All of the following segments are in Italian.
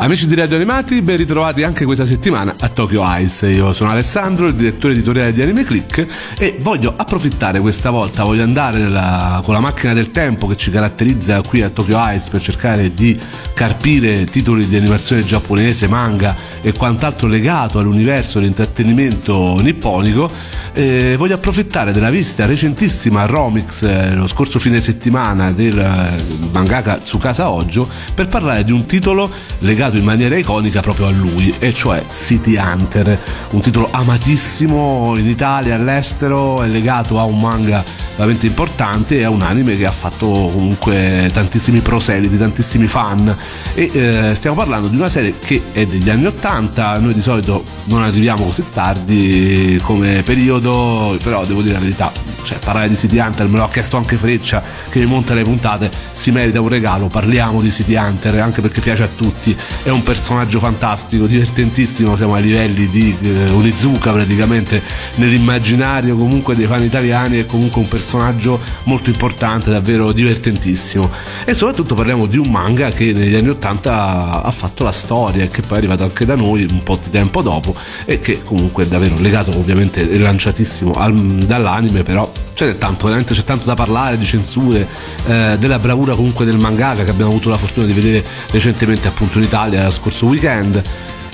Amici di Radio Animati, ben ritrovati anche questa settimana a Tokyo Ice. Io sono Alessandro, il direttore editoriale di Anime Click e voglio approfittare questa volta, voglio andare nella, con la macchina del tempo che ci caratterizza qui a Tokyo Ice per cercare di carpire titoli di animazione giapponese, manga e quant'altro legato all'universo dell'intrattenimento nipponico. Eh, voglio approfittare della visita recentissima a Romix eh, lo scorso fine settimana del eh, mangaka Tsukasa Ojo per parlare di un titolo legato legato in maniera iconica proprio a lui, e cioè City Hunter, un titolo amatissimo in Italia, all'estero, è legato a un manga veramente importante e a un anime che ha fatto comunque tantissimi proseliti, tantissimi fan. E eh, stiamo parlando di una serie che è degli anni 80, noi di solito non arriviamo così tardi come periodo, però devo dire la verità, cioè parlare di City Hunter, me l'ha chiesto anche Freccia che mi monta le puntate, si merita un regalo, parliamo di City Hunter anche perché piace a tutti è un personaggio fantastico, divertentissimo, siamo ai livelli di eh, Onizuka praticamente nell'immaginario comunque dei fan italiani, è comunque un personaggio molto importante, davvero divertentissimo. E soprattutto parliamo di un manga che negli anni 80 ha fatto la storia e che poi è arrivato anche da noi un po' di tempo dopo e che comunque è davvero legato ovviamente lanciatissimo al, dall'anime, però c'è tanto, veramente c'è tanto da parlare di censure, eh, della bravura comunque del mangaka che abbiamo avuto la fortuna di vedere recentemente appunto in Italia lo scorso weekend.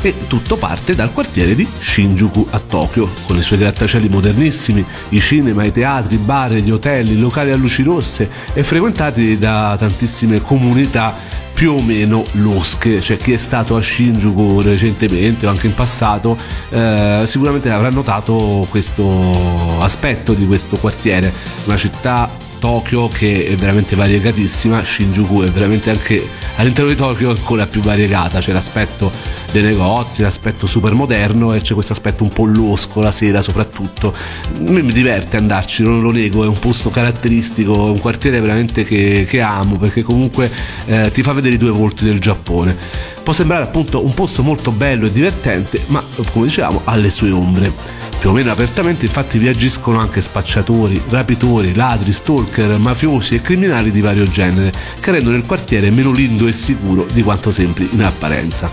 E tutto parte dal quartiere di Shinjuku a Tokyo, con i suoi grattacieli modernissimi, i cinema, i teatri, i bar, gli hotel, i locali a luci rosse e frequentati da tantissime comunità più o meno losche, cioè chi è stato a Shinjuku recentemente o anche in passato eh, sicuramente avrà notato questo aspetto di questo quartiere, una città Tokyo che è veramente variegatissima, Shinjuku è veramente anche all'interno di Tokyo ancora più variegata, c'è l'aspetto dei negozi, l'aspetto super moderno e c'è questo aspetto un po' losco la sera soprattutto. Mi, mi diverte andarci, non lo nego, è un posto caratteristico, è un quartiere veramente che, che amo perché comunque eh, ti fa vedere i due volti del Giappone. Può sembrare appunto un posto molto bello e divertente, ma come dicevamo ha le sue ombre più o meno apertamente infatti vi agiscono anche spacciatori, rapitori, ladri, stalker, mafiosi e criminali di vario genere che rendono il quartiere meno lindo e sicuro di quanto sembri in apparenza.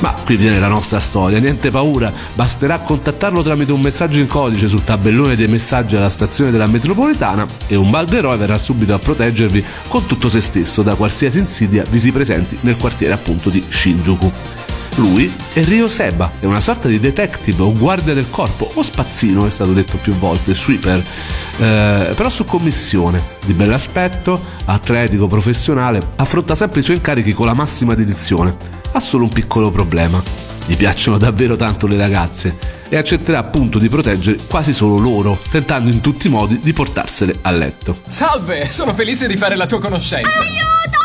Ma qui viene la nostra storia, niente paura, basterà contattarlo tramite un messaggio in codice sul tabellone dei messaggi alla stazione della metropolitana e un balderoe verrà subito a proteggervi con tutto se stesso da qualsiasi insidia vi si presenti nel quartiere appunto di Shinjuku. Lui è Rio Seba, è una sorta di detective o guardia del corpo o spazzino, è stato detto più volte, sweeper, eh, però su commissione, di bell'aspetto, atletico, professionale, affronta sempre i suoi incarichi con la massima dedizione. Ha solo un piccolo problema. Gli piacciono davvero tanto le ragazze e accetterà appunto di proteggere quasi solo loro, tentando in tutti i modi di portarsele a letto. Salve, sono felice di fare la tua conoscenza. Aiuto,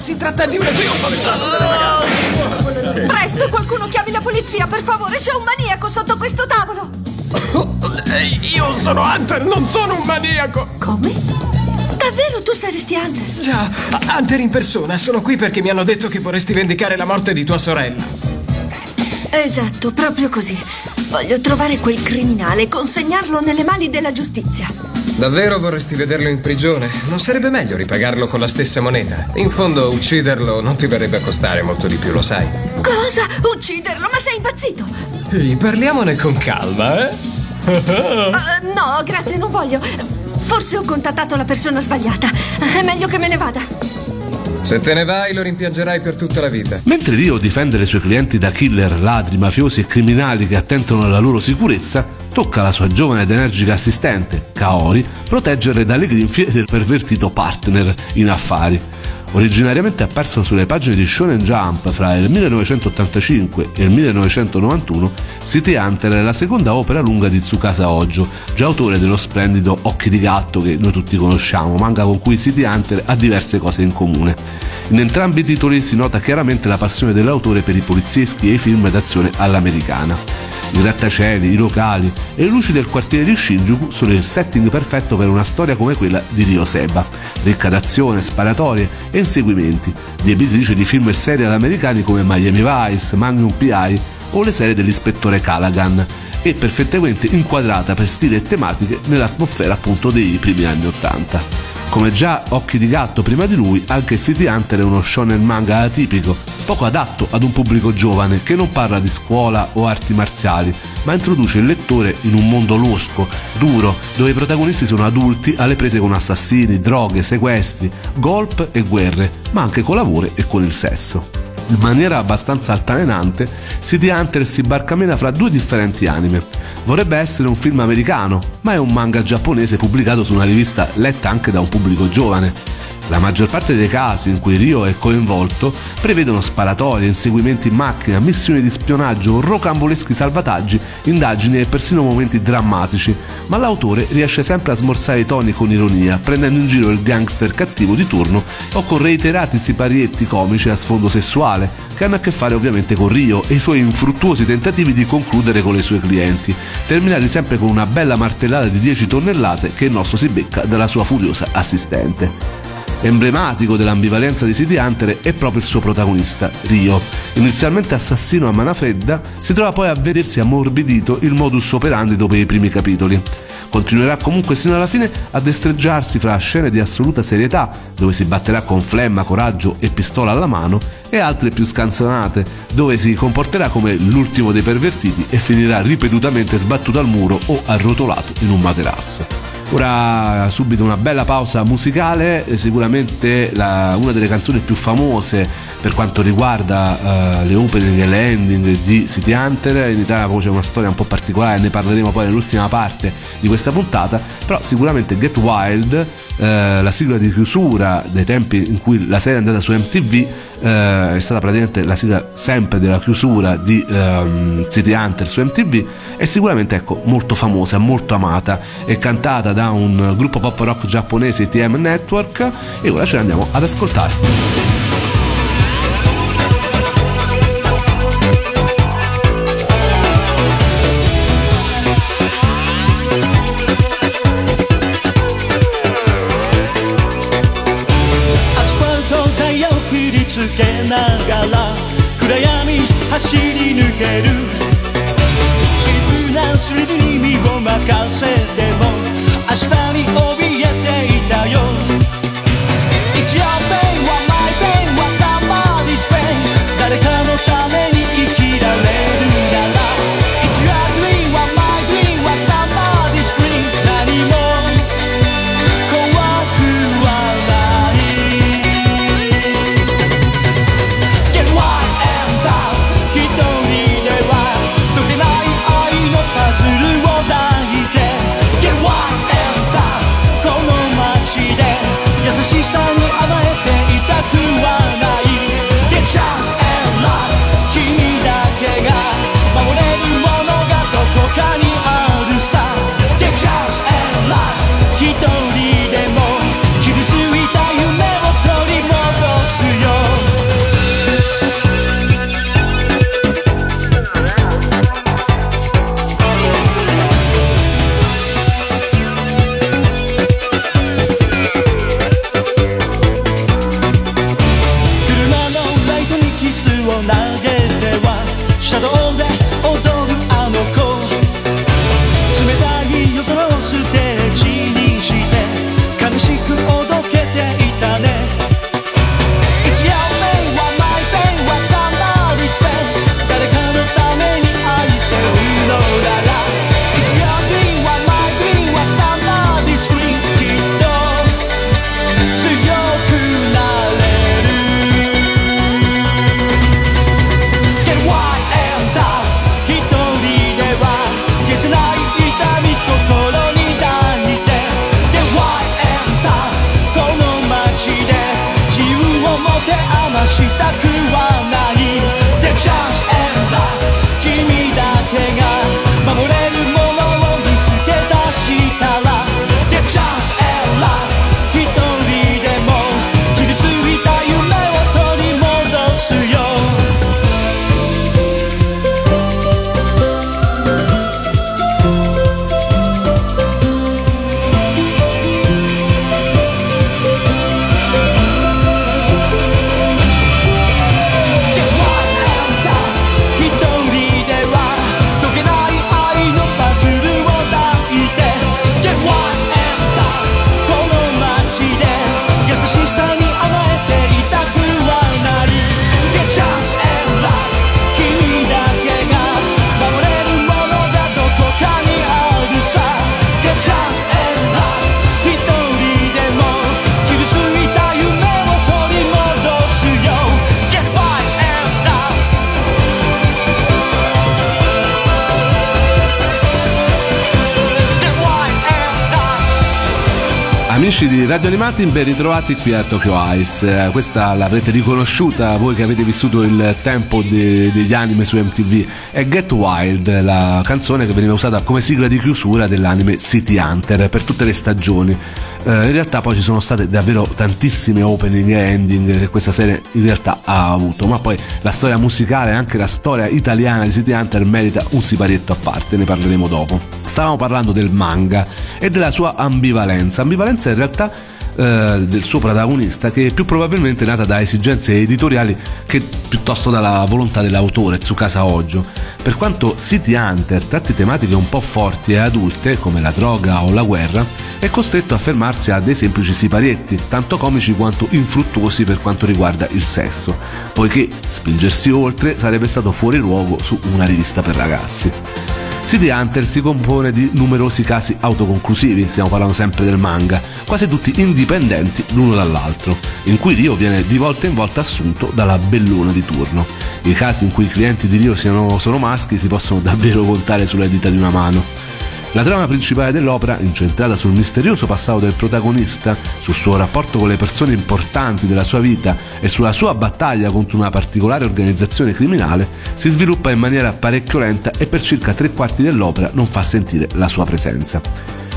si tratta di una qui un Presto, qualcuno chiami la polizia, per favore, c'è un maniaco sotto questo tavolo! Io sono Hunter, non sono un maniaco! Come? Davvero tu saresti Hunter? Già, Hunter in persona, sono qui perché mi hanno detto che vorresti vendicare la morte di tua sorella. Esatto, proprio così. Voglio trovare quel criminale e consegnarlo nelle mani della giustizia. Davvero vorresti vederlo in prigione? Non sarebbe meglio ripagarlo con la stessa moneta? In fondo, ucciderlo non ti verrebbe a costare molto di più, lo sai. Cosa? Ucciderlo? Ma sei impazzito? Ehi, parliamone con calma, eh? Uh, no, grazie, non voglio. Forse ho contattato la persona sbagliata. È meglio che me ne vada. Se te ne vai lo rimpiangerai per tutta la vita. Mentre Rio difende i suoi clienti da killer, ladri, mafiosi e criminali che attentano alla loro sicurezza, tocca alla sua giovane ed energica assistente, Kaori, proteggerle dalle grinfie del pervertito partner in affari. Originariamente apparso sulle pagine di Shonen Jump fra il 1985 e il 1991, City Hunter è la seconda opera lunga di Tsukasa Ojo, già autore dello splendido Occhi di gatto che noi tutti conosciamo, manga con cui City Hunter ha diverse cose in comune. In entrambi i titoli si nota chiaramente la passione dell'autore per i polizieschi e i film d'azione all'americana. I grattacieli, i locali e le luci del quartiere di Shinjuku sono il setting perfetto per una storia come quella di Ryo Seba, ricca d'azione, sparatorie e inseguimenti, ebitrice di film e serie all'americani come Miami Vice, Magnum P.I. o le serie dell'ispettore Callaghan. e perfettamente inquadrata per stile e tematiche nell'atmosfera appunto dei primi anni Ottanta. Come già Occhi di Gatto prima di lui, anche City Hunter è uno shonen manga atipico, poco adatto ad un pubblico giovane che non parla di scuola o arti marziali, ma introduce il lettore in un mondo losco, duro, dove i protagonisti sono adulti alle prese con assassini, droghe, sequestri, golpe e guerre, ma anche con lavoro e con il sesso in maniera abbastanza altalenante, City Hunter si barcamena fra due differenti anime. Vorrebbe essere un film americano, ma è un manga giapponese pubblicato su una rivista letta anche da un pubblico giovane. La maggior parte dei casi in cui Rio è coinvolto prevedono sparatorie, inseguimenti in macchina, missioni di spionaggio, rocamboleschi salvataggi, indagini e persino momenti drammatici, ma l'autore riesce sempre a smorzare i toni con ironia, prendendo in giro il gangster cattivo di turno o con reiterati siparietti comici a sfondo sessuale, che hanno a che fare ovviamente con Rio e i suoi infruttuosi tentativi di concludere con le sue clienti, terminati sempre con una bella martellata di 10 tonnellate che il nostro si becca dalla sua furiosa assistente. Emblematico dell'ambivalenza di City Hunter è proprio il suo protagonista, Rio. Inizialmente assassino a mano fredda, si trova poi a vedersi ammorbidito il modus operandi dopo i primi capitoli. Continuerà comunque sino alla fine a destreggiarsi fra scene di assoluta serietà, dove si batterà con flemma, coraggio e pistola alla mano, e altre più scanzonate, dove si comporterà come l'ultimo dei pervertiti e finirà ripetutamente sbattuto al muro o arrotolato in un materasso. Ora subito una bella pausa musicale, sicuramente la, una delle canzoni più famose per quanto riguarda uh, le opening e le ending di City Hunter. In Italia c'è una storia un po' particolare, ne parleremo poi nell'ultima parte di questa puntata, però sicuramente Get Wild, uh, la sigla di chiusura dei tempi in cui la serie è andata su MTV, eh, è stata praticamente la sigla sempre della chiusura di um, City Hunter su MTV è sicuramente ecco, molto famosa, molto amata è cantata da un gruppo pop rock giapponese TM Network e ora ce la andiamo ad ascoltare. ける。自分のスリルに身を任せて。Radio Animati, ben ritrovati qui a Tokyo Ice. Eh, questa l'avrete riconosciuta voi che avete vissuto il tempo de- degli anime su MTV. È Get Wild, la canzone che veniva usata come sigla di chiusura dell'anime City Hunter per tutte le stagioni. Eh, in realtà poi ci sono state davvero tantissime opening e ending che questa serie in realtà ha avuto, ma poi la storia musicale e anche la storia italiana di City Hunter merita un siparietto a parte, ne parleremo dopo. Stavamo parlando del manga e della sua ambivalenza. Ambivalenza in realtà eh, del suo protagonista che più probabilmente è nata da esigenze editoriali che piuttosto dalla volontà dell'autore Tsukasa Ojo. Per quanto City Hunter tratti tematiche un po' forti e adulte come la droga o la guerra, è costretto a fermarsi a dei semplici siparietti, tanto comici quanto infruttuosi per quanto riguarda il sesso, poiché spingersi oltre sarebbe stato fuori luogo su una rivista per ragazzi. City Hunter si compone di numerosi casi autoconclusivi, stiamo parlando sempre del manga, quasi tutti indipendenti l'uno dall'altro, in cui Rio viene di volta in volta assunto dalla bellona di turno. I casi in cui i clienti di Rio siano, sono maschi si possono davvero contare sulle dita di una mano. La trama principale dell'opera, incentrata sul misterioso passato del protagonista, sul suo rapporto con le persone importanti della sua vita e sulla sua battaglia contro una particolare organizzazione criminale, si sviluppa in maniera parecchio lenta e per circa tre quarti dell'opera non fa sentire la sua presenza.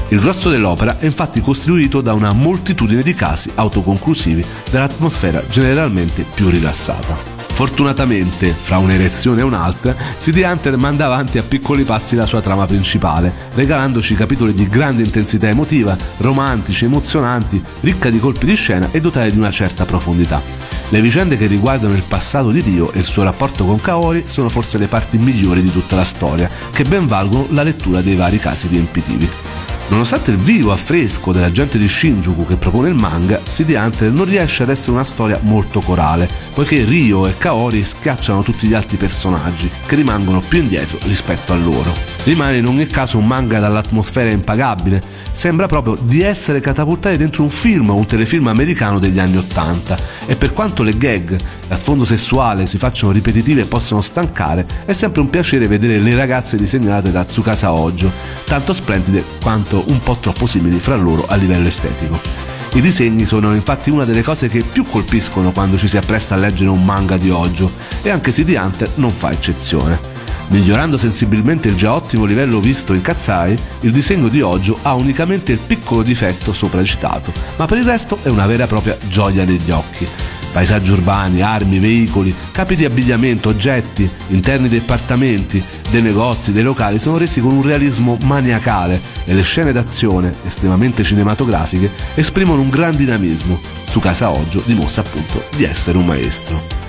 Il grosso dell'opera è infatti costituito da una moltitudine di casi autoconclusivi dall'atmosfera generalmente più rilassata. Fortunatamente, fra un'erezione e un'altra, CD Hunter manda avanti a piccoli passi la sua trama principale, regalandoci capitoli di grande intensità emotiva, romantici, emozionanti, ricca di colpi di scena e dotati di una certa profondità. Le vicende che riguardano il passato di Rio e il suo rapporto con Kaori sono forse le parti migliori di tutta la storia, che ben valgono la lettura dei vari casi riempitivi. Nonostante il vivo affresco della gente di Shinjuku che propone il manga, City Hunter non riesce ad essere una storia molto corale, poiché Ryo e Kaori schiacciano tutti gli altri personaggi, che rimangono più indietro rispetto a loro. Rimane in ogni caso un manga dall'atmosfera impagabile, sembra proprio di essere catapultati dentro un film o un telefilm americano degli anni Ottanta, e per quanto le gag a sfondo sessuale si facciano ripetitive e possono stancare, è sempre un piacere vedere le ragazze disegnate da Tsukasa Ojo, tanto splendide quanto un po' troppo simili fra loro a livello estetico. I disegni sono infatti una delle cose che più colpiscono quando ci si appresta a leggere un manga di Ojo e anche City Hunter non fa eccezione. Migliorando sensibilmente il già ottimo livello visto in Katsai, il disegno di Ojo ha unicamente il piccolo difetto sopra citato, ma per il resto è una vera e propria gioia negli occhi. Paesaggi urbani, armi, veicoli, capi di abbigliamento, oggetti, interni dei appartamenti, dei negozi, dei locali sono resi con un realismo maniacale e le scene d'azione, estremamente cinematografiche, esprimono un gran dinamismo. Su Casa Oggio dimostra appunto di essere un maestro.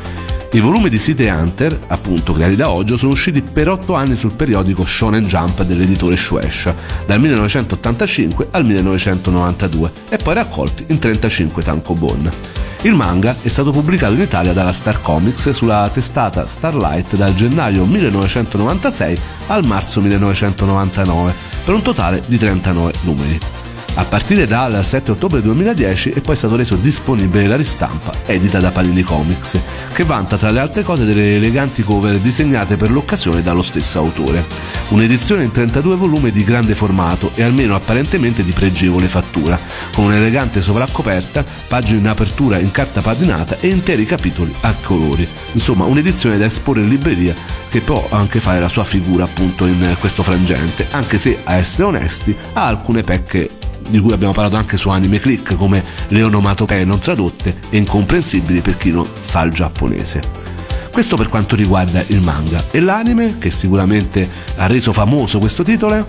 I volumi di City Hunter, appunto creati da Ojo, sono usciti per 8 anni sul periodico Shonen Jump dell'editore Shueisha, dal 1985 al 1992, e poi raccolti in 35 tankobon. Il manga è stato pubblicato in Italia dalla Star Comics sulla testata Starlight dal gennaio 1996 al marzo 1999, per un totale di 39 numeri. A partire dal 7 ottobre 2010 è poi stato reso disponibile la ristampa edita da Panini Comics, che vanta tra le altre cose delle eleganti cover disegnate per l'occasione dallo stesso autore. Un'edizione in 32 volumi di grande formato e almeno apparentemente di pregevole fattura, con un'elegante sovraccoperta, pagine in apertura in carta paginata e interi capitoli a colori. Insomma, un'edizione da esporre in libreria che può anche fare la sua figura appunto in questo frangente, anche se a essere onesti ha alcune pecche di cui abbiamo parlato anche su Anime Click, come le onomatopee non tradotte e incomprensibili per chi non sa il giapponese. Questo per quanto riguarda il manga e l'anime, che sicuramente ha reso famoso questo titolo,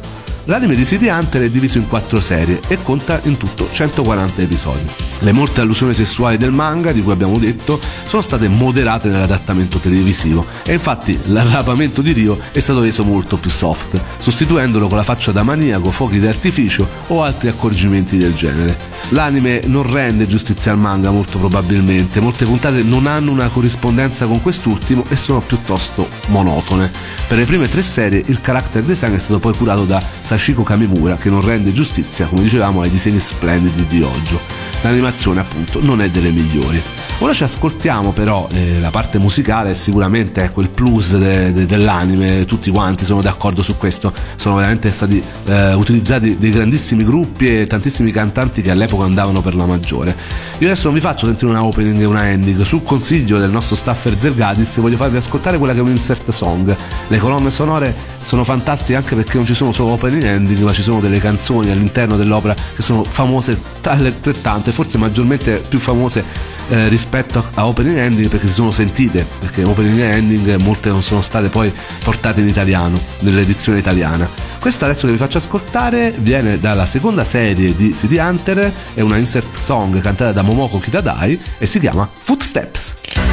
L'anime di City Hunter è diviso in quattro serie e conta in tutto 140 episodi. Le molte allusioni sessuali del manga, di cui abbiamo detto, sono state moderate nell'adattamento televisivo e infatti l'arrapamento di Rio è stato reso molto più soft, sostituendolo con la faccia da maniaco, fuochi d'artificio o altri accorgimenti del genere. L'anime non rende giustizia al manga molto probabilmente, molte puntate non hanno una corrispondenza con quest'ultimo e sono piuttosto monotone. Per le prime tre serie il character design è stato poi curato da Sashiko Kamimura che non rende giustizia, come dicevamo, ai disegni splendidi di Oggio. L'animazione appunto non è delle migliori. Ora ci ascoltiamo però eh, la parte musicale, sicuramente ecco il plus de, de, dell'anime, tutti quanti sono d'accordo su questo, sono veramente stati eh, utilizzati dei grandissimi gruppi e tantissimi cantanti che all'epoca andavano per la maggiore. Io adesso non vi faccio sentire una opening e una ending, su consiglio del nostro staffer Zergadis voglio farvi ascoltare quella che è un insert song. Le colonne sonore sono fantastiche anche perché non ci sono solo opening ending, ma ci sono delle canzoni all'interno dell'opera che sono famose altrettanto e forse maggiormente più famose eh, rispetto a opening ending perché si sono sentite perché opening ending molte non sono state poi portate in italiano nell'edizione italiana. Questa adesso che vi faccio ascoltare viene dalla seconda serie di City Hunter è una insert song cantata da Momoko Kitadai e si chiama Footsteps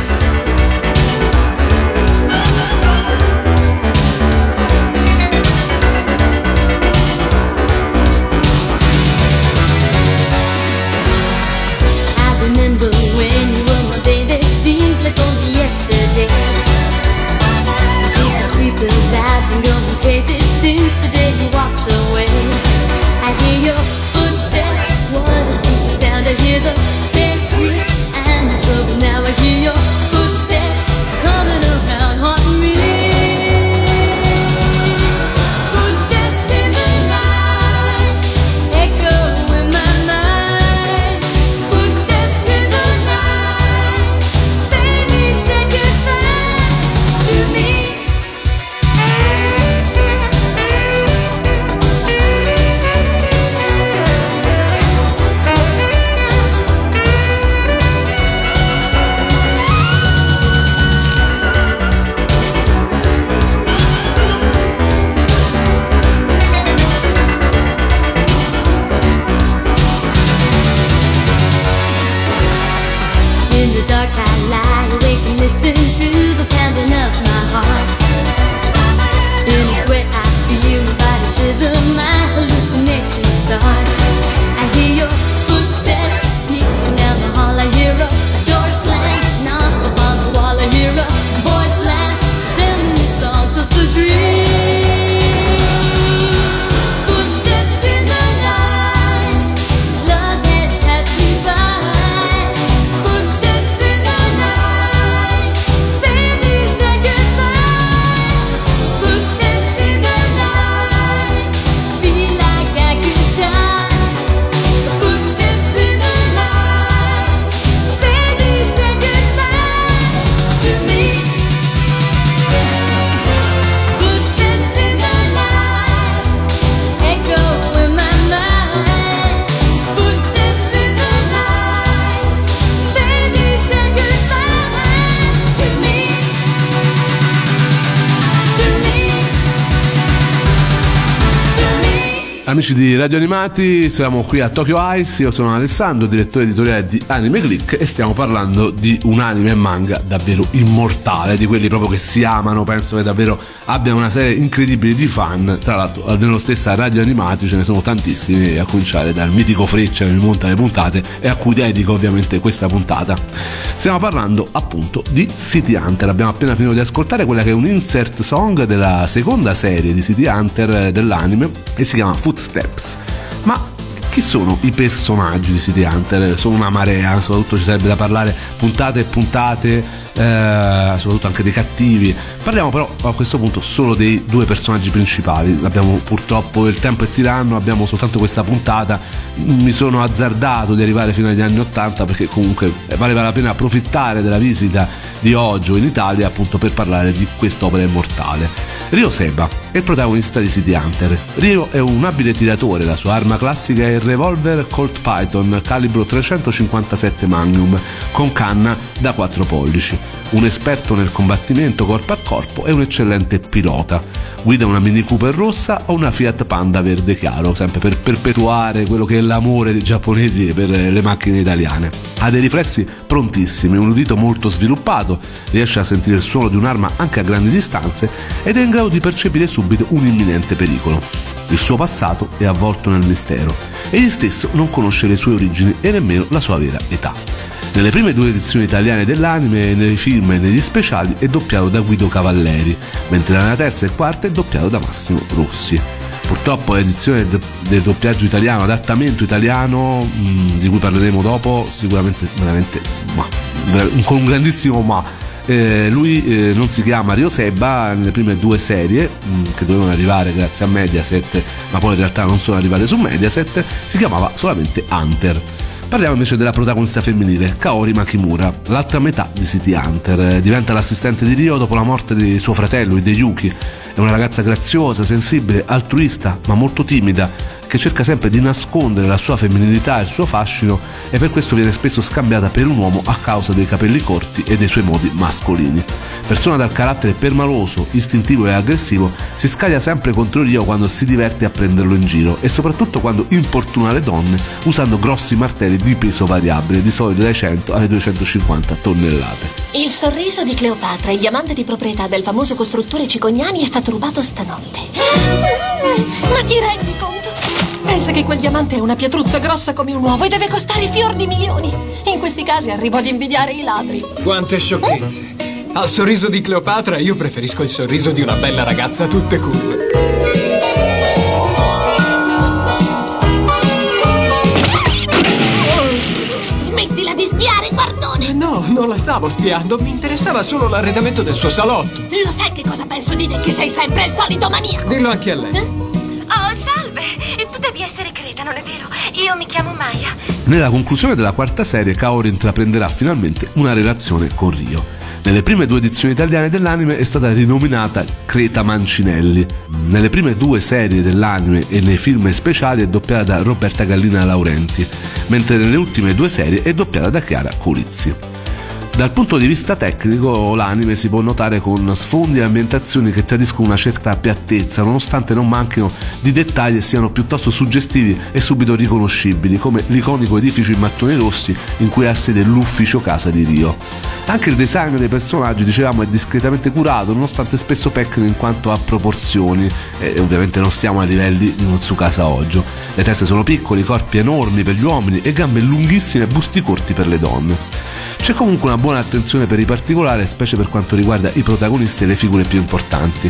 Amici di Radio Animati, siamo qui a Tokyo Ice, io sono Alessandro, direttore editoriale di Anime Click e stiamo parlando di un anime e manga davvero immortale, di quelli proprio che si amano, penso che davvero abbia una serie incredibile di fan, tra l'altro nello stessa Radio Animati ce ne sono tantissimi, a cominciare dal mitico Freccia che mi monta le puntate e a cui dedico ovviamente questa puntata. Stiamo parlando appunto di City Hunter, abbiamo appena finito di ascoltare quella che è un insert song della seconda serie di City Hunter dell'anime e si chiama Footsteps. Ma chi sono i personaggi di City Hunter? Sono una marea, soprattutto ci sarebbe da parlare puntate e puntate eh, soprattutto anche dei cattivi. Parliamo però a questo punto solo dei due personaggi principali. Abbiamo purtroppo il tempo è tiranno, abbiamo soltanto questa puntata. Mi sono azzardato di arrivare fino agli anni 80 perché comunque valeva la pena approfittare della visita di Oggio in Italia appunto per parlare di quest'opera immortale. Ryo Seba è il protagonista di City Hunter. Ryo è un abile tiratore, la sua arma classica è il revolver Colt Python calibro 357 Magnum con canna da 4 pollici un esperto nel combattimento corpo a corpo e un eccellente pilota. Guida una Mini Cooper rossa o una Fiat Panda verde chiaro, sempre per perpetuare quello che è l'amore dei giapponesi per le macchine italiane. Ha dei riflessi prontissimi, un udito molto sviluppato, riesce a sentire il suono di un'arma anche a grandi distanze ed è in grado di percepire subito un imminente pericolo. Il suo passato è avvolto nel mistero. Egli stesso non conosce le sue origini e nemmeno la sua vera età. Nelle prime due edizioni italiane dell'anime, nei film e negli speciali è doppiato da Guido Cavalleri, mentre nella terza e quarta è doppiato da Massimo Rossi. Purtroppo l'edizione del doppiaggio italiano, adattamento italiano, mh, di cui parleremo dopo, sicuramente veramente ma, con un grandissimo ma. Eh, lui eh, non si chiama Rio Seba nelle prime due serie mh, che dovevano arrivare grazie a Mediaset ma poi in realtà non sono arrivate su Mediaset si chiamava solamente Hunter Parliamo invece della protagonista femminile, Kaori Makimura, l'altra metà di City Hunter. Diventa l'assistente di Ryo dopo la morte di suo fratello Hideyuki. È una ragazza graziosa, sensibile, altruista, ma molto timida, che cerca sempre di nascondere la sua femminilità e il suo fascino e per questo viene spesso scambiata per un uomo a causa dei capelli corti e dei suoi modi mascolini. Persona dal carattere permaloso, istintivo e aggressivo, si scaglia sempre contro Rio quando si diverte a prenderlo in giro e soprattutto quando importuna le donne usando grossi martelli di peso variabile, di solito dai 100 alle 250 tonnellate. Il sorriso di Cleopatra, il diamante di proprietà del famoso costruttore Cicognani, è stato rubato stanotte. Ma ti rendi conto? Pensa che quel diamante è una pietruzza grossa come un uovo e deve costare fior di milioni. In questi casi arrivo ad invidiare i ladri. Quante sciocchezze. Al sorriso di Cleopatra io preferisco il sorriso di una bella ragazza a tutte curve. Smettila di spiare, guardone! No, non la stavo spiando, mi interessava solo l'arredamento del suo salotto. Lo sai che cosa penso di te? Che sei sempre il solito maniaco! Dillo anche a lei. Oh, Io mi chiamo Maya. Nella conclusione della quarta serie, Kaori intraprenderà finalmente una relazione con Rio. Nelle prime due edizioni italiane dell'anime è stata rinominata Creta Mancinelli. Nelle prime due serie dell'anime e nei film speciali è doppiata da Roberta Gallina Laurenti, mentre nelle ultime due serie è doppiata da Chiara Colizzi. Dal punto di vista tecnico, l'anime si può notare con sfondi e ambientazioni che tradiscono una certa piattezza, nonostante non manchino di dettagli e siano piuttosto suggestivi e subito riconoscibili, come l'iconico edificio in mattoni rossi in cui ha sede l'ufficio casa di Rio. Anche il design dei personaggi, dicevamo, è discretamente curato, nonostante spesso pecchino in quanto a proporzioni, e ovviamente non stiamo ai livelli di Tsukasa Ojo. Le teste sono piccoli, corpi enormi per gli uomini e gambe lunghissime e busti corti per le donne. C'è comunque una buona attenzione per i particolari, specie per quanto riguarda i protagonisti e le figure più importanti.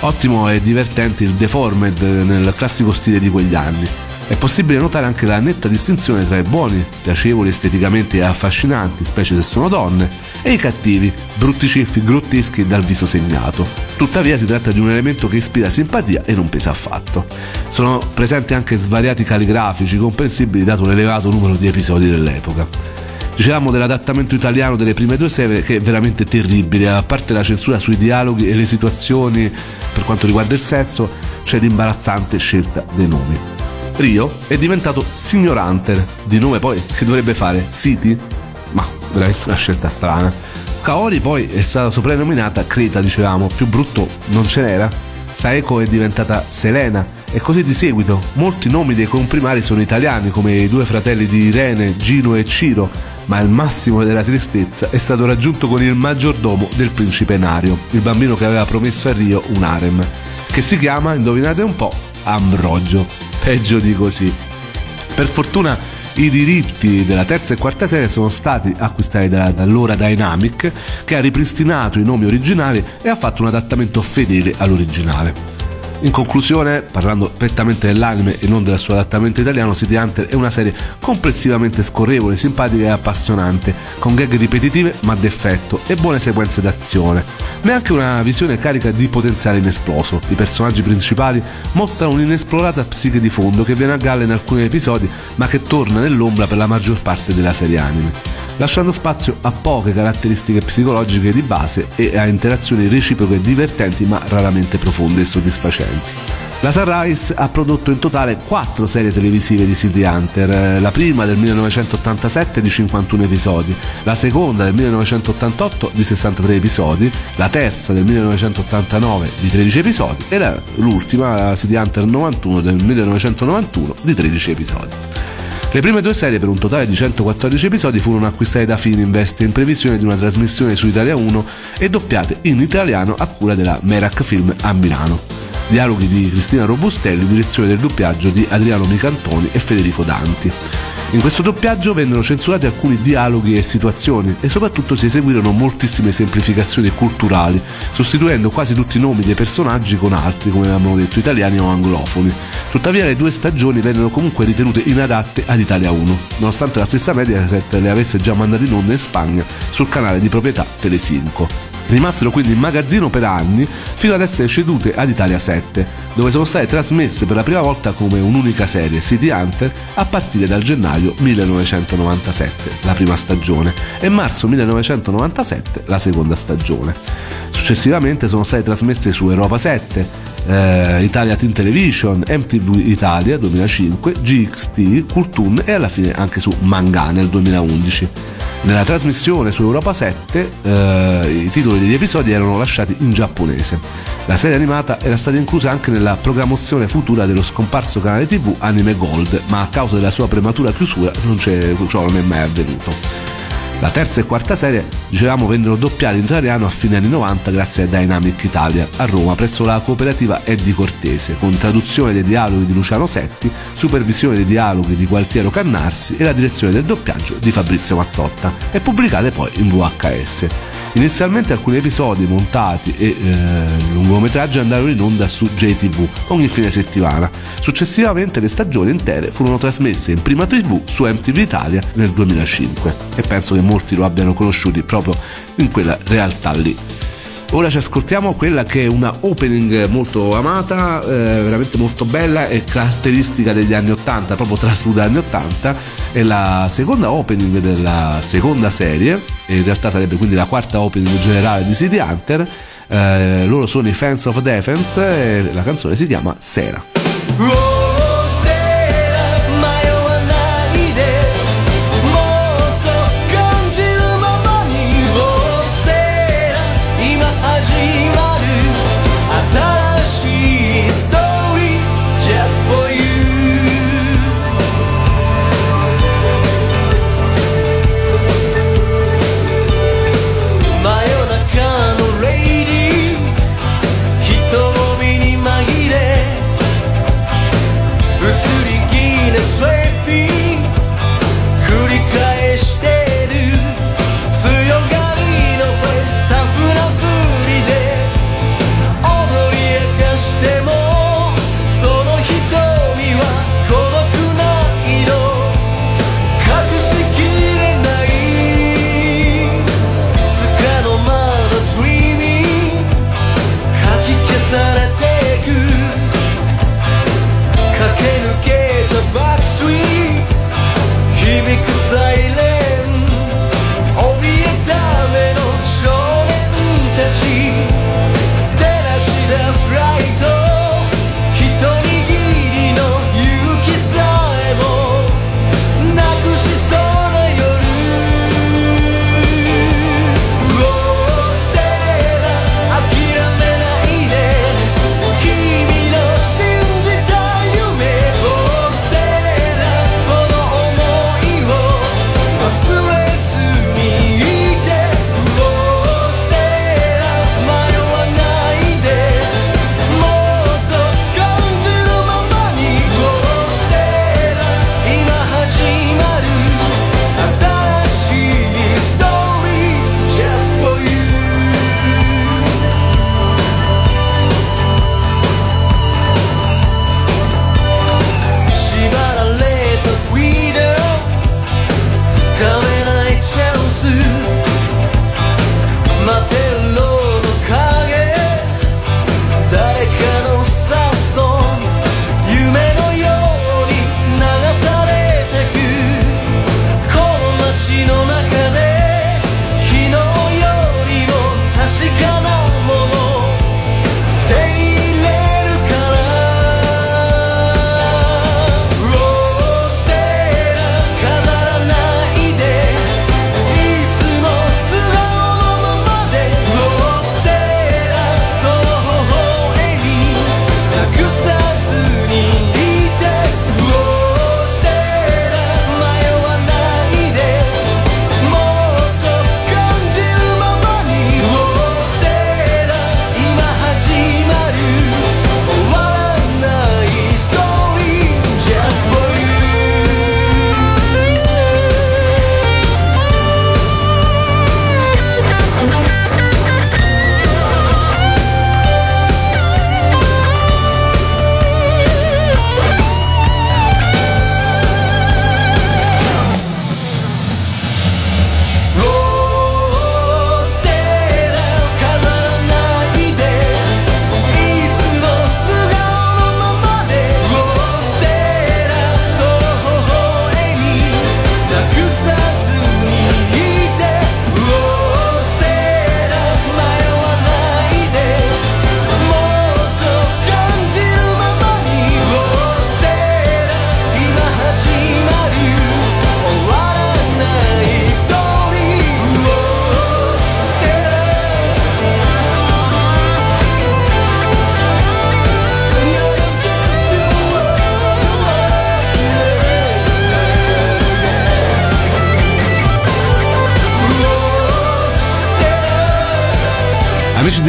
Ottimo e divertente il Deformed nel classico stile di quegli anni. È possibile notare anche la netta distinzione tra i buoni, piacevoli esteticamente e affascinanti, specie se sono donne, e i cattivi, brutti ceffi grotteschi dal viso segnato. Tuttavia si tratta di un elemento che ispira simpatia e non pesa affatto. Sono presenti anche svariati caligrafici comprensibili dato l'elevato numero di episodi dell'epoca. Dicevamo dell'adattamento italiano delle prime due serie che è veramente terribile, a parte la censura sui dialoghi e le situazioni per quanto riguarda il sesso, c'è l'imbarazzante scelta dei nomi. Rio è diventato Signor Hunter, di nome poi che dovrebbe fare City? Ma veramente una scelta strana. Kaori poi è stata soprannominata Creta, dicevamo, più brutto non ce n'era. Saeko è diventata Selena e così di seguito. Molti nomi dei comprimari sono italiani, come i due fratelli di Irene, Gino e Ciro, ma il massimo della tristezza è stato raggiunto con il maggiordomo del principe Nario, il bambino che aveva promesso a Rio un harem, che si chiama, indovinate un po', Ambrogio. Peggio di così. Per fortuna i diritti della terza e quarta serie sono stati acquistati da, dall'ora Dynamic che ha ripristinato i nomi originali e ha fatto un adattamento fedele all'originale. In conclusione, parlando prettamente dell'anime e non del suo adattamento italiano, City Hunter è una serie complessivamente scorrevole, simpatica e appassionante, con gag ripetitive ma d'effetto e buone sequenze d'azione, ma è anche una visione carica di potenziale inesploso. I personaggi principali mostrano un'inesplorata psiche di fondo che viene a galla in alcuni episodi ma che torna nell'ombra per la maggior parte della serie anime lasciando spazio a poche caratteristiche psicologiche di base e a interazioni reciproche divertenti ma raramente profonde e soddisfacenti. La Sunrise ha prodotto in totale 4 serie televisive di City Hunter, la prima del 1987 di 51 episodi, la seconda del 1988 di 63 episodi, la terza del 1989 di 13 episodi e l'ultima, City Hunter 91 del 1991 di 13 episodi. Le prime due serie, per un totale di 114 episodi, furono acquistate da Fininvest in previsione di una trasmissione su Italia 1 e doppiate in italiano a cura della Merak Film a Milano. Dialoghi di Cristina Robustelli, direzione del doppiaggio di Adriano Micantoni e Federico Danti. In questo doppiaggio vennero censurati alcuni dialoghi e situazioni e soprattutto si eseguirono moltissime semplificazioni culturali, sostituendo quasi tutti i nomi dei personaggi con altri, come avevamo detto, italiani o anglofoni. Tuttavia le due stagioni vennero comunque ritenute inadatte ad Italia 1, nonostante la stessa Mediaset le avesse già mandate in onda in Spagna sul canale di proprietà Telesinco. Rimasero quindi in magazzino per anni fino ad essere cedute ad Italia 7, dove sono state trasmesse per la prima volta come un'unica serie, City Hunter, a partire dal gennaio 1997, la prima stagione, e marzo 1997, la seconda stagione. Successivamente sono state trasmesse su Europa 7, eh, Italia Teen Television, MTV Italia 2005, GXT, Cultoon e alla fine anche su Manga nel 2011. Nella trasmissione su Europa 7 eh, i titoli degli episodi erano lasciati in giapponese. La serie animata era stata inclusa anche nella programmazione futura dello scomparso canale TV Anime Gold, ma a causa della sua prematura chiusura non ciò non è mai avvenuto. La terza e quarta serie, dicevamo, vennero doppiate in italiano a fine anni 90 grazie a Dynamic Italia a Roma presso la cooperativa Eddie Cortese, con traduzione dei dialoghi di Luciano Setti, supervisione dei dialoghi di Gualtiero Cannarsi e la direzione del doppiaggio di Fabrizio Mazzotta, e pubblicate poi in VHS. Inizialmente alcuni episodi montati e eh, lungometraggi andarono in onda su JTV ogni fine settimana. Successivamente le stagioni intere furono trasmesse in prima TV su MTV Italia nel 2005 e penso che molti lo abbiano conosciuti proprio in quella realtà lì. Ora ci ascoltiamo quella che è una opening molto amata, eh, veramente molto bella e caratteristica degli anni 80, proprio trasuda anni 80. È la seconda opening della seconda serie, in realtà sarebbe quindi la quarta opening generale di City Hunter. Eh, loro sono i Fans of Defense e la canzone si chiama Sera.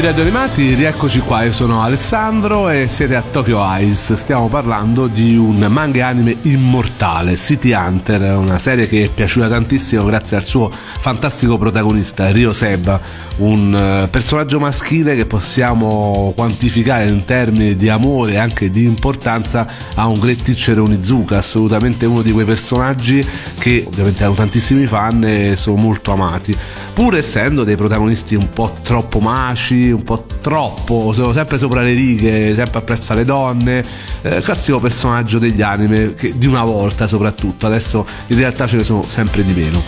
Oh! Amici di Radio Animati, rieccoci qua, io sono Alessandro e siete a Tokyo Eyes. Stiamo parlando di un manga anime immortale, City Hunter, una serie che è piaciuta tantissimo grazie al suo fantastico protagonista Ryo Seba, un eh, personaggio maschile che possiamo quantificare in termini di amore e anche di importanza a un great teacher Onizuka, assolutamente uno di quei personaggi che ovviamente hanno tantissimi fan e sono molto amati, pur essendo dei protagonisti un po' troppo maci, un po' troppo, sono sempre sopra le righe, sempre appresso alle donne, eh, classico personaggio degli anime che, di una volta soprattutto, adesso in realtà ce ne sono sempre di meno.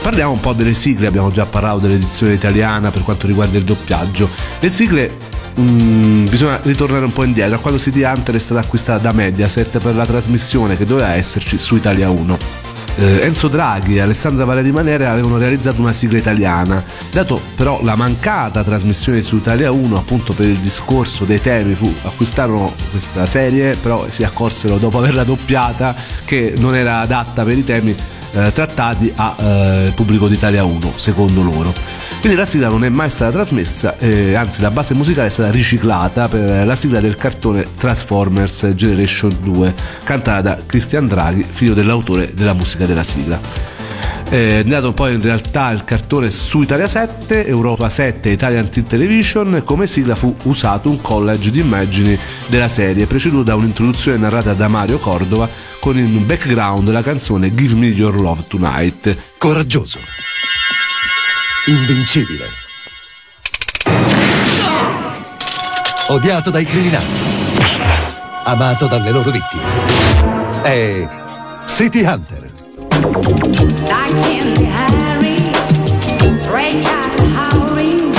Parliamo un po' delle sigle, abbiamo già parlato dell'edizione italiana per quanto riguarda il doppiaggio. Le sigle mm, bisogna ritornare un po' indietro a quando City Hunter è stata acquistata da Mediaset per la trasmissione che doveva esserci su Italia 1. Eh, Enzo Draghi e Alessandra Valeri Manere avevano realizzato una sigla italiana, dato però la mancata trasmissione su Italia 1 appunto per il discorso dei temi fu, acquistarono questa serie però si accorsero dopo averla doppiata che non era adatta per i temi eh, trattati al eh, pubblico d'Italia 1 secondo loro. Quindi la sigla non è mai stata trasmessa, eh, anzi la base musicale è stata riciclata per la sigla del cartone Transformers Generation 2, cantata da Christian Draghi, figlio dell'autore della musica della sigla. È andato poi in realtà il cartone su Italia 7, Europa 7 e Italian Teen Television. Come sigla fu usato un collage di immagini della serie, preceduto da un'introduzione narrata da Mario Cordova con in background la canzone Give Me Your Love Tonight. Coraggioso. Invincibile. Odiato dai criminali. Amato dalle loro vittime. È City Hunter. Like in the howling,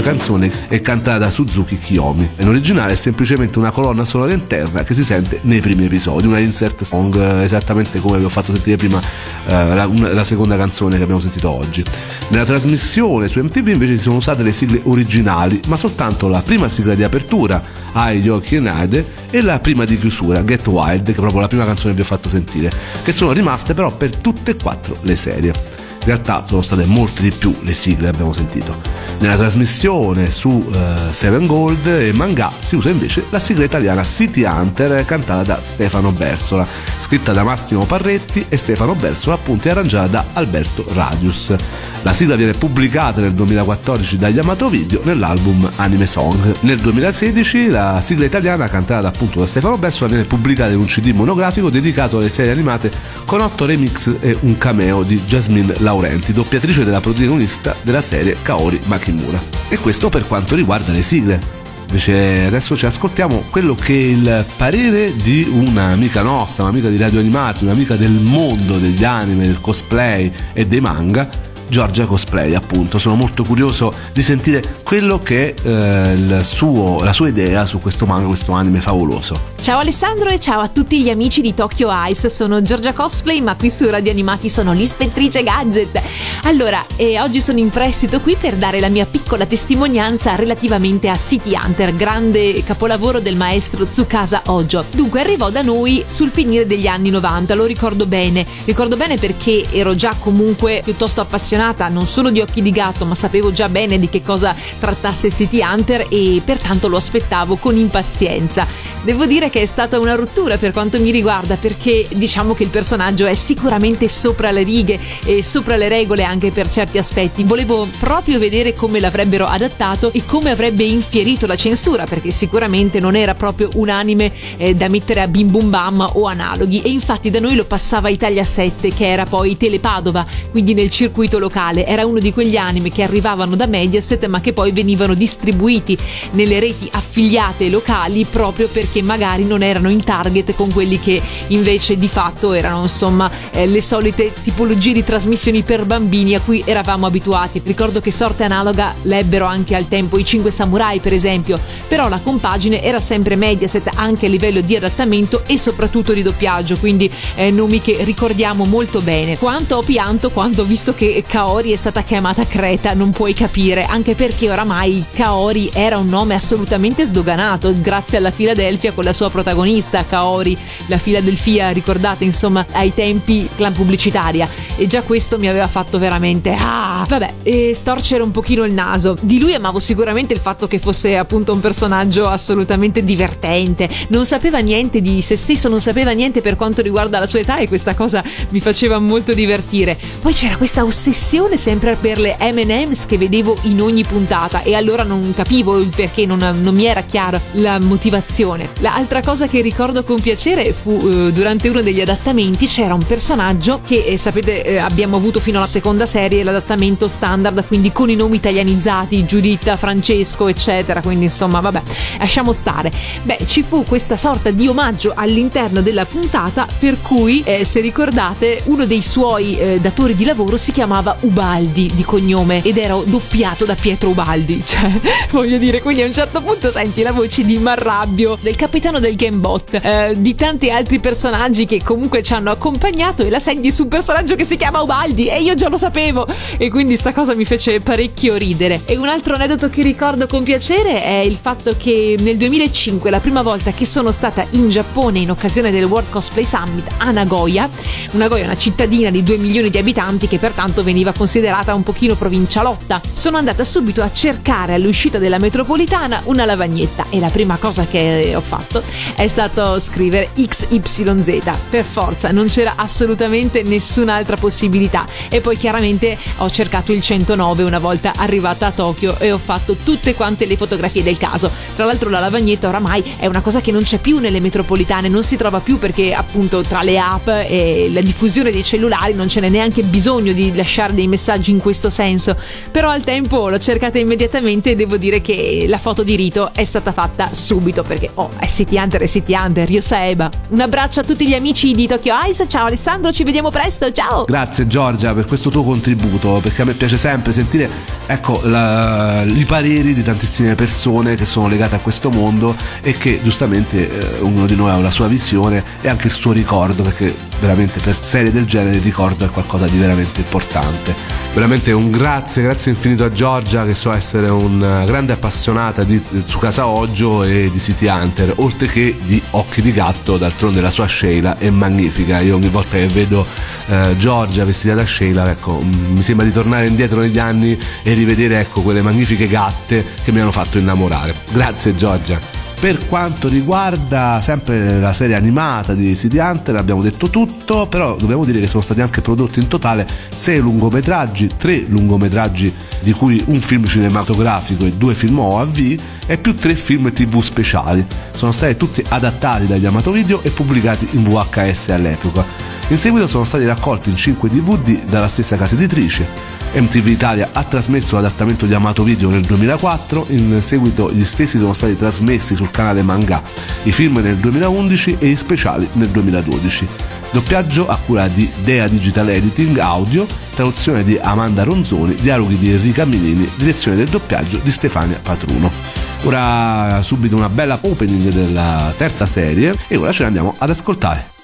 La canzone è cantata da Suzuki Kiyomi. In originale è semplicemente una colonna sonora interna che si sente nei primi episodi, una insert song eh, esattamente come vi ho fatto sentire prima eh, la, una- la seconda canzone che abbiamo sentito oggi. Nella trasmissione su MTV invece si sono usate le sigle originali, ma soltanto la prima sigla di apertura, Ai Yoki Nade, e la prima di chiusura, Get Wild, che è proprio la prima canzone che vi ho fatto sentire, che sono rimaste però per tutte e quattro le serie. In realtà sono state molte di più le sigle che abbiamo sentito. Nella trasmissione su eh, Seven Gold e Manga si usa invece la sigla italiana City Hunter cantata da Stefano Bersola, scritta da Massimo Parretti e Stefano Bersola appunto e arrangiata da Alberto Radius. La sigla viene pubblicata nel 2014 da Yamato Video nell'album Anime Song. Nel 2016 la sigla italiana cantata appunto da Stefano Bersola viene pubblicata in un CD monografico dedicato alle serie animate con 8 remix e un cameo di Jasmine Laurenti, doppiatrice della protagonista della serie Kaori Makimura. E questo per quanto riguarda le sigle. Invece adesso ci ascoltiamo quello che è il parere di un'amica nostra, un'amica di Radio Animati, un'amica del mondo degli anime, del cosplay e dei manga, Giorgia Cosplay appunto. Sono molto curioso di sentire quello che è eh, suo- la sua idea su questo manga, questo anime favoloso. Ciao Alessandro e ciao a tutti gli amici di Tokyo Ice, sono Giorgia Cosplay ma qui su Radio Animati sono l'ispettrice Gadget. Allora, eh, oggi sono in prestito qui per dare la mia piccola testimonianza relativamente a City Hunter, grande capolavoro del maestro Tsukasa Ojo. Dunque arrivò da noi sul finire degli anni 90, lo ricordo bene, ricordo bene perché ero già comunque piuttosto appassionata, non solo di Occhi di Gatto ma sapevo già bene di che cosa trattasse City Hunter e pertanto lo aspettavo con impazienza. Devo dire che è stata una rottura per quanto mi riguarda perché diciamo che il personaggio è sicuramente sopra le righe e sopra le regole anche per certi aspetti. Volevo proprio vedere come l'avrebbero adattato e come avrebbe infierito la censura perché sicuramente non era proprio un anime eh, da mettere a bim bum bam o analoghi e infatti da noi lo passava Italia 7 che era poi Telepadova, quindi nel circuito locale. Era uno di quegli anime che arrivavano da Mediaset ma che poi venivano distribuiti nelle reti affiliate locali proprio perché magari non erano in target con quelli che invece di fatto erano insomma eh, le solite tipologie di trasmissioni per bambini a cui eravamo abituati. Ricordo che sorte analoga lebbero anche al tempo i Cinque Samurai per esempio, però la compagine era sempre Mediaset anche a livello di adattamento e soprattutto di doppiaggio, quindi eh, nomi che ricordiamo molto bene. Quanto ho pianto quando ho visto che Kaori è stata chiamata Creta, non puoi capire, anche perché oramai Kaori era un nome assolutamente sdoganato grazie alla Philadelphia con la sua protagonista Kaori, la Philadelphia ricordate insomma ai tempi clan pubblicitaria. E già questo mi aveva fatto veramente ah! Vabbè e storcere un pochino il naso. Di lui amavo sicuramente il fatto che fosse appunto un personaggio assolutamente divertente. Non sapeva niente di se stesso non sapeva niente per quanto riguarda la sua età e questa cosa mi faceva molto divertire. Poi c'era questa ossessione sempre per le M&M's che vedevo in ogni puntata e allora non capivo il perché non, non mi era chiara la motivazione. L'altra cosa che ricordo con piacere fu eh, durante uno degli adattamenti c'era un personaggio che eh, sapete eh, abbiamo avuto fino alla seconda serie l'adattamento standard quindi con i nomi italianizzati Giuditta, Francesco eccetera quindi insomma vabbè lasciamo stare. Beh ci fu questa sorta di omaggio all'interno della puntata per cui eh, se ricordate uno dei suoi eh, datori di lavoro si chiamava Ubaldi di cognome ed era doppiato da Pietro Ubaldi cioè voglio dire quindi a un certo punto senti la voce di Marrabbio del capitano del Gamebot eh, di tanti altri personaggi che comunque ci hanno accompagnato e la senti su un personaggio che si chiama Ubaldi e io già lo sapevo. E quindi sta cosa mi fece parecchio ridere. E un altro aneddoto che ricordo con piacere è il fatto che nel 2005 la prima volta che sono stata in Giappone in occasione del World Cosplay Summit a Nagoya Nagoya è una cittadina di 2 milioni di abitanti che pertanto veniva considerata un pochino provincialotta. Sono andata subito a cercare all'uscita della metropolitana una lavagnetta e la prima cosa che ho fatto è stato scrivere XYZ per forza non c'era assolutamente nessun'altra possibilità. E poi chiaramente ho cercato il 109 una volta arrivata a Tokyo e ho fatto tutte quante le fotografie del caso. Tra l'altro la lavagnetta oramai è una cosa che non c'è più nelle metropolitane non si trova più perché appunto tra le app e la diffusione dei cellulari non ce n'è neanche bisogno di lasciare dei messaggi in questo senso. Però al tempo l'ho cercata immediatamente e devo dire che la foto di rito è stata fatta subito perché oh è City Hunter è City Hunter io Seba. Un abbraccio a tutti gli amici di Tokyo Ice ciao Alessandro ci vediamo presto ciao! Grazie Giorgia per questo tuo contributo, perché a me piace sempre sentire ecco, la- i pareri di tantissime persone che sono legate a questo mondo e che giustamente eh, ognuno di noi ha la sua visione e anche il suo ricordo, perché veramente per serie del genere ricordo è qualcosa di veramente importante. Veramente un grazie, grazie infinito a Giorgia che so essere una grande appassionata di Tsukasa Ojo e di City Hunter, oltre che di Occhi di Gatto, d'altronde la sua Sheila è magnifica. Io ogni volta che vedo eh, Giorgia vestita da Sheila, ecco, mi sembra di tornare indietro negli anni e rivedere ecco, quelle magnifiche gatte che mi hanno fatto innamorare. Grazie Giorgia. Per quanto riguarda sempre la serie animata di City Hunter abbiamo detto tutto, però dobbiamo dire che sono stati anche prodotti in totale 6 lungometraggi, 3 lungometraggi di cui un film cinematografico e due film OAV e più 3 film tv speciali. Sono stati tutti adattati dagli Amato Video e pubblicati in VHS all'epoca. In seguito sono stati raccolti in 5 DVD dalla stessa casa editrice. MTV Italia ha trasmesso l'adattamento di Amato Video nel 2004, in seguito gli stessi sono stati trasmessi sul canale Manga, i film nel 2011 e gli speciali nel 2012. Doppiaggio a cura di Dea Digital Editing Audio, traduzione di Amanda Ronzoni, dialoghi di Enrica Minini, direzione del doppiaggio di Stefania Patruno. Ora subito una bella opening della terza serie e ora ce ne andiamo ad ascoltare.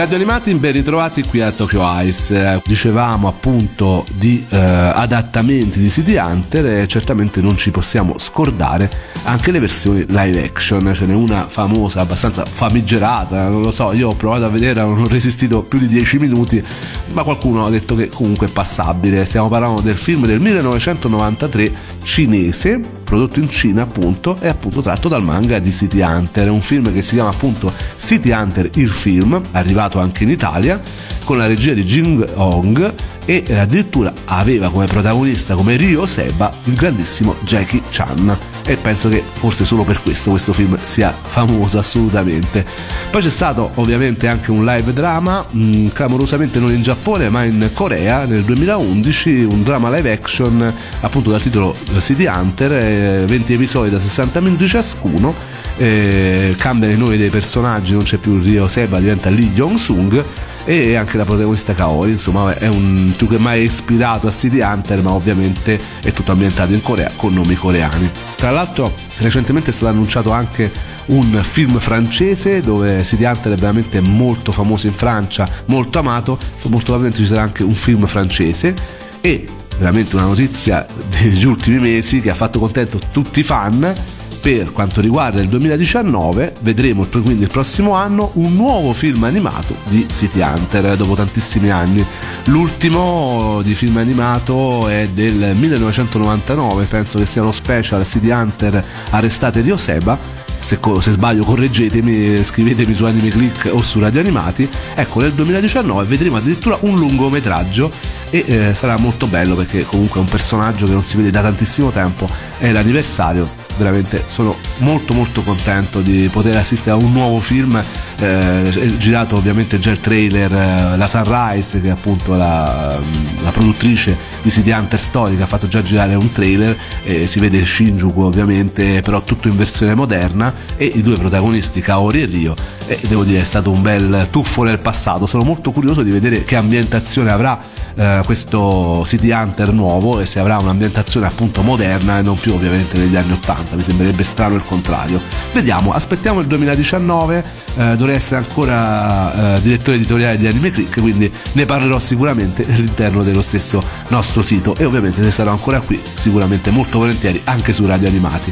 Radio Animati, ben ritrovati qui a Tokyo Ice. Eh, Dicevamo appunto di eh, adattamenti di City Hunter e certamente non ci possiamo scordare anche le versioni live action. Ce n'è una famosa, abbastanza famigerata, non lo so, io ho provato a vedere, non ho resistito più di 10 minuti, ma qualcuno ha detto che comunque è passabile. Stiamo parlando del film del 1993 cinese, prodotto in Cina appunto, e appunto tratto dal manga di City Hunter, un film che si chiama appunto City Hunter il film, arrivato anche in Italia, con la regia di Jing Hong e addirittura aveva come protagonista, come Ryo Seba, il grandissimo Jackie Chan. E penso che forse solo per questo questo film sia famoso assolutamente. Poi c'è stato ovviamente anche un live drama, mh, clamorosamente non in Giappone ma in Corea nel 2011, un drama live action appunto dal titolo City Hunter, eh, 20 episodi da 60 minuti ciascuno, eh, cambiano i nomi dei personaggi, non c'è più Ryo Seba, diventa Lee Jong-sung e anche la protagonista Kaori, insomma è un più che mai ispirato a City Hunter ma ovviamente è tutto ambientato in Corea con nomi coreani. Tra l'altro recentemente è stato annunciato anche un film francese dove City Hunter è veramente molto famoso in Francia, molto amato, molto probabilmente ci sarà anche un film francese e veramente una notizia degli ultimi mesi che ha fatto contento tutti i fan per quanto riguarda il 2019 vedremo quindi il prossimo anno un nuovo film animato di City Hunter dopo tantissimi anni l'ultimo di film animato è del 1999 penso che sia uno special City Hunter arrestate di Oseba se, se, sbaglio correggetemi, scrivetemi su Anime Click o su Radio Animati. Ecco, nel 2019 vedremo addirittura un lungometraggio e eh, sarà molto bello perché comunque è un personaggio che non si vede da tantissimo tempo, è l'anniversario. Veramente sono molto molto contento di poter assistere a un nuovo film eh, girato ovviamente già il trailer eh, la Sunrise che è appunto la, la, produttrice di City Hunter storica ha fatto già girare un trailer eh, si vede Shinjuku ovviamente però tutto in versione moderna e i due protagonisti Kaori e Ryo e devo dire è stato un bel tuffo nel passato. Sono molto curioso di vedere che ambientazione avrà eh, questo City Hunter nuovo e se avrà un'ambientazione appunto moderna e non più ovviamente negli anni 80 mi sembrerebbe strano il contrario. Vediamo aspettiamo il 2019 eh, dovrei essere ancora eh, direttore editoriale di Anime Click quindi ne parlerò sicuramente all'interno dello stesso nostro sito e ovviamente se sarò ancora qui sicuramente molto volentieri anche su Radio Animati.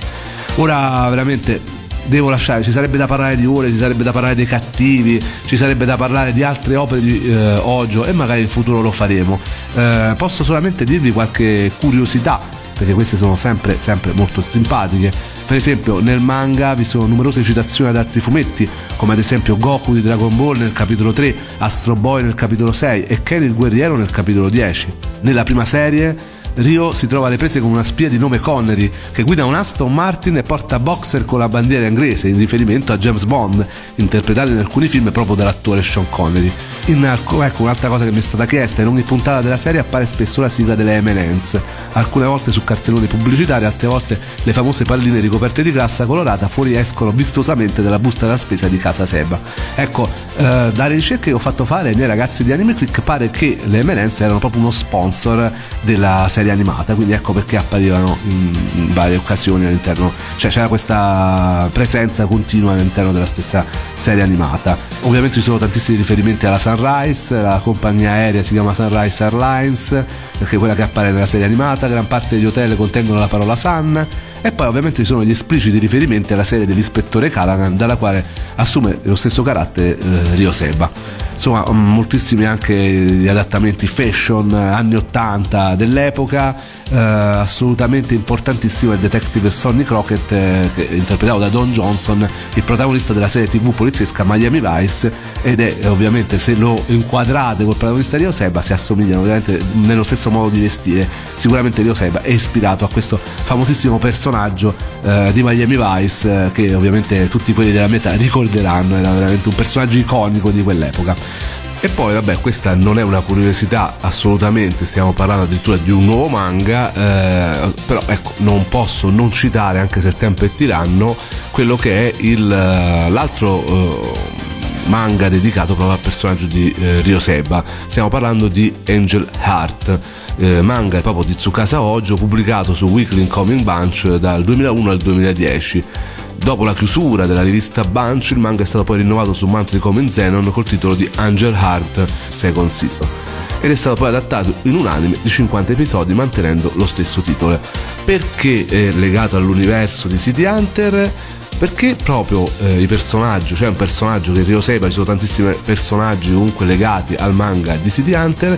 Ora veramente devo lasciare, ci sarebbe da parlare di ore, ci sarebbe da parlare dei cattivi, ci sarebbe da parlare di altre opere di eh, Ojo e magari in futuro lo faremo. Eh, posso solamente dirvi qualche curiosità, perché queste sono sempre, sempre molto simpatiche. Per esempio nel manga vi sono numerose citazioni ad altri fumetti, come ad esempio Goku di Dragon Ball nel capitolo 3, Astro Boy nel capitolo 6 e Ken il guerriero nel capitolo 10. Nella prima serie Rio si trova alle prese con una spia di nome Connery che guida un Aston Martin e porta boxer con la bandiera inglese in riferimento a James Bond, interpretato in alcuni film proprio dall'attore Sean Connery. In, ecco un'altra cosa che mi è stata chiesta, in ogni puntata della serie appare spesso la sigla delle M&M's, alcune volte su cartelloni pubblicitari, altre volte le famose palline ricoperte di grassa colorata fuoriescono vistosamente dalla busta della spesa di casa Seba. Ecco, eh, dalle ricerche che ho fatto fare ai miei ragazzi di Anime Click pare che le M&M's erano proprio uno sponsor della serie serie animata, quindi ecco perché apparivano in, varie occasioni all'interno, cioè c'era questa presenza continua all'interno della stessa serie animata. Ovviamente ci sono tantissimi riferimenti alla Sunrise, la compagnia aerea si chiama Sunrise Airlines, perché è quella che appare nella serie animata, gran parte degli hotel contengono la parola Sun e poi ovviamente ci sono gli espliciti riferimenti alla serie dell'ispettore Callaghan dalla quale assume lo stesso carattere eh, Rio Seba insomma moltissimi anche gli adattamenti fashion anni 80 dell'epoca eh, assolutamente importantissimo il detective Sonny Crockett eh, interpretato da Don Johnson il protagonista della serie tv poliziesca Miami Vice ed è ovviamente se lo inquadrate col protagonista di Oseba si assomigliano ovviamente nello stesso modo di vestire sicuramente Rio Seba è ispirato a questo famosissimo personaggio eh, di Miami Vice eh, che ovviamente tutti quelli della metà ricorderanno era veramente un personaggio iconico di quell'epoca e poi, vabbè, questa non è una curiosità assolutamente, stiamo parlando addirittura di un nuovo manga, eh, però ecco, non posso non citare, anche se il tempo è tiranno, quello che è il, eh, l'altro eh, manga dedicato proprio al personaggio di eh, Ryo Seba. Stiamo parlando di Angel Heart. Eh, manga proprio di Tsukasa Ojo pubblicato su Weekly Incoming Bunch dal 2001 al 2010 Dopo la chiusura della rivista Bunch, il manga è stato poi rinnovato su Monthly Comic Zenon col titolo di Angel Heart Second Season ed è stato poi adattato in un anime di 50 episodi mantenendo lo stesso titolo. Perché è legato all'universo di City Hunter? Perché proprio eh, i personaggi, cioè un personaggio che Rio Seba, ci sono tantissimi personaggi comunque legati al manga di City Hunter,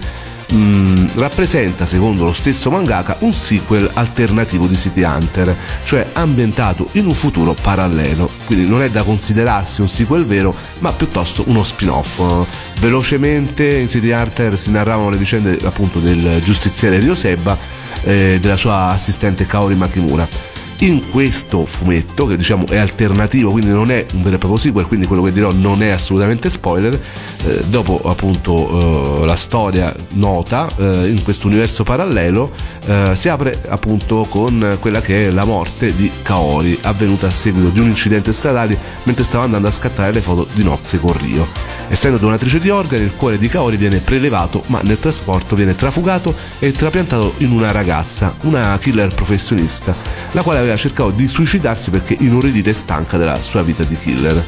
mh, rappresenta, secondo lo stesso mangaka, un sequel alternativo di City Hunter, cioè ambientato in un futuro parallelo. Quindi non è da considerarsi un sequel vero, ma piuttosto uno spin-off. Velocemente in City Hunter si narravano le vicende appunto del giustiziere Ryoseba e della sua assistente Kaori Makimura in questo fumetto che diciamo è alternativo quindi non è un vero e proprio sequel quindi quello che dirò non è assolutamente spoiler eh, dopo appunto eh, la storia nota eh, in questo universo parallelo eh, si apre appunto con quella che è la morte di Kaori avvenuta a seguito di un incidente stradale mentre stava andando a scattare le foto di nozze con Rio essendo donatrice di organi il cuore di Kaori viene prelevato ma nel trasporto viene trafugato e trapiantato in una ragazza una killer professionista la quale aveva cercato di suicidarsi perché inorridita e stanca della sua vita di killer.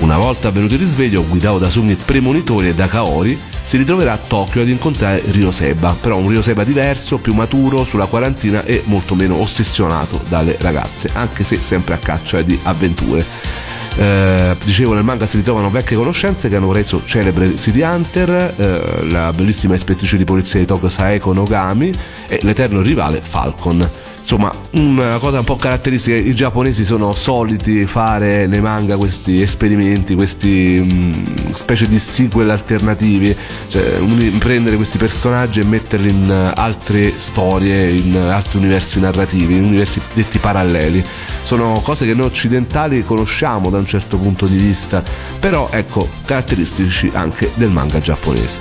Una volta avvenuto il risveglio, guidato da sogni premonitori e da Kaori, si ritroverà a Tokyo ad incontrare Ryoseba, però un Ryoseba diverso, più maturo, sulla quarantina e molto meno ossessionato dalle ragazze, anche se sempre a caccia di avventure. Eh, dicevo nel manga si ritrovano vecchie conoscenze che hanno reso celebre City Hunter, eh, la bellissima ispettrice di polizia di Tokyo Saeko Nogami e l'eterno rivale Falcon. Insomma, una cosa un po' caratteristica, i giapponesi sono soliti fare nei manga questi esperimenti, questi mh, specie di sequel alternativi, cioè un- prendere questi personaggi e metterli in eh, altre storie, in altri universi narrativi, in universi detti paralleli. Sono cose che noi occidentali conosciamo da un certo punto di vista, però ecco, caratteristici anche del manga giapponese.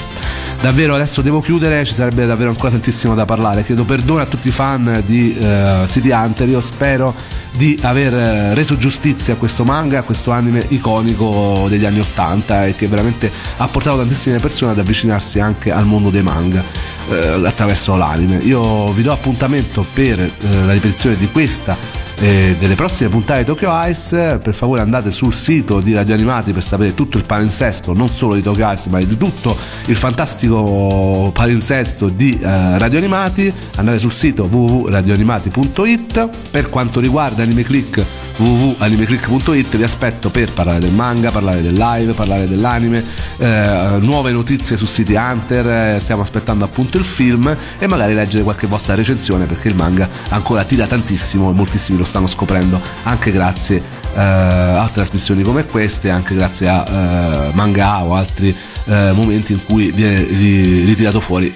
Davvero adesso devo chiudere, ci sarebbe davvero ancora tantissimo da parlare. Chiedo perdono a tutti i fan di eh, City Hunter. Io spero di aver eh, reso giustizia a questo manga, a questo anime iconico degli anni Ottanta e che veramente ha portato tantissime persone ad avvicinarsi anche al mondo dei manga eh, attraverso l'anime. Io vi do appuntamento per la ripetizione di questa e delle prossime puntate di Tokyo Ice per favore andate sul sito di Radio Animati per sapere tutto il palinsesto non solo di Tokyo Ice ma di tutto il fantastico palinsesto di eh, Radio Animati. Andate sul sito www.radioanimati.it per quanto riguarda Anime Click www.animeclick.it vi aspetto per parlare del manga, parlare del live, parlare dell'anime, eh, nuove notizie su City Hunter, eh, stiamo aspettando appunto il film e magari leggere qualche vostra recensione perché il manga ancora tira tantissimo e moltissimi lo stanno scoprendo anche grazie eh, a trasmissioni come queste, anche grazie a eh, manga o altri eh, momenti in cui viene ri- ritirato fuori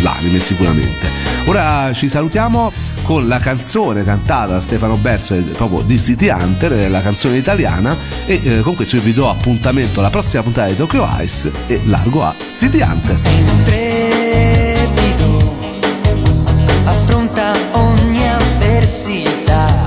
l'anime sicuramente. Ora ci salutiamo con la canzone cantata da Stefano Berso proprio di City Hunter, eh, la canzone italiana e eh, con questo io vi do appuntamento alla prossima puntata di Tokyo Ice e largo a City Hunter. intrepido affronta ogni avversità,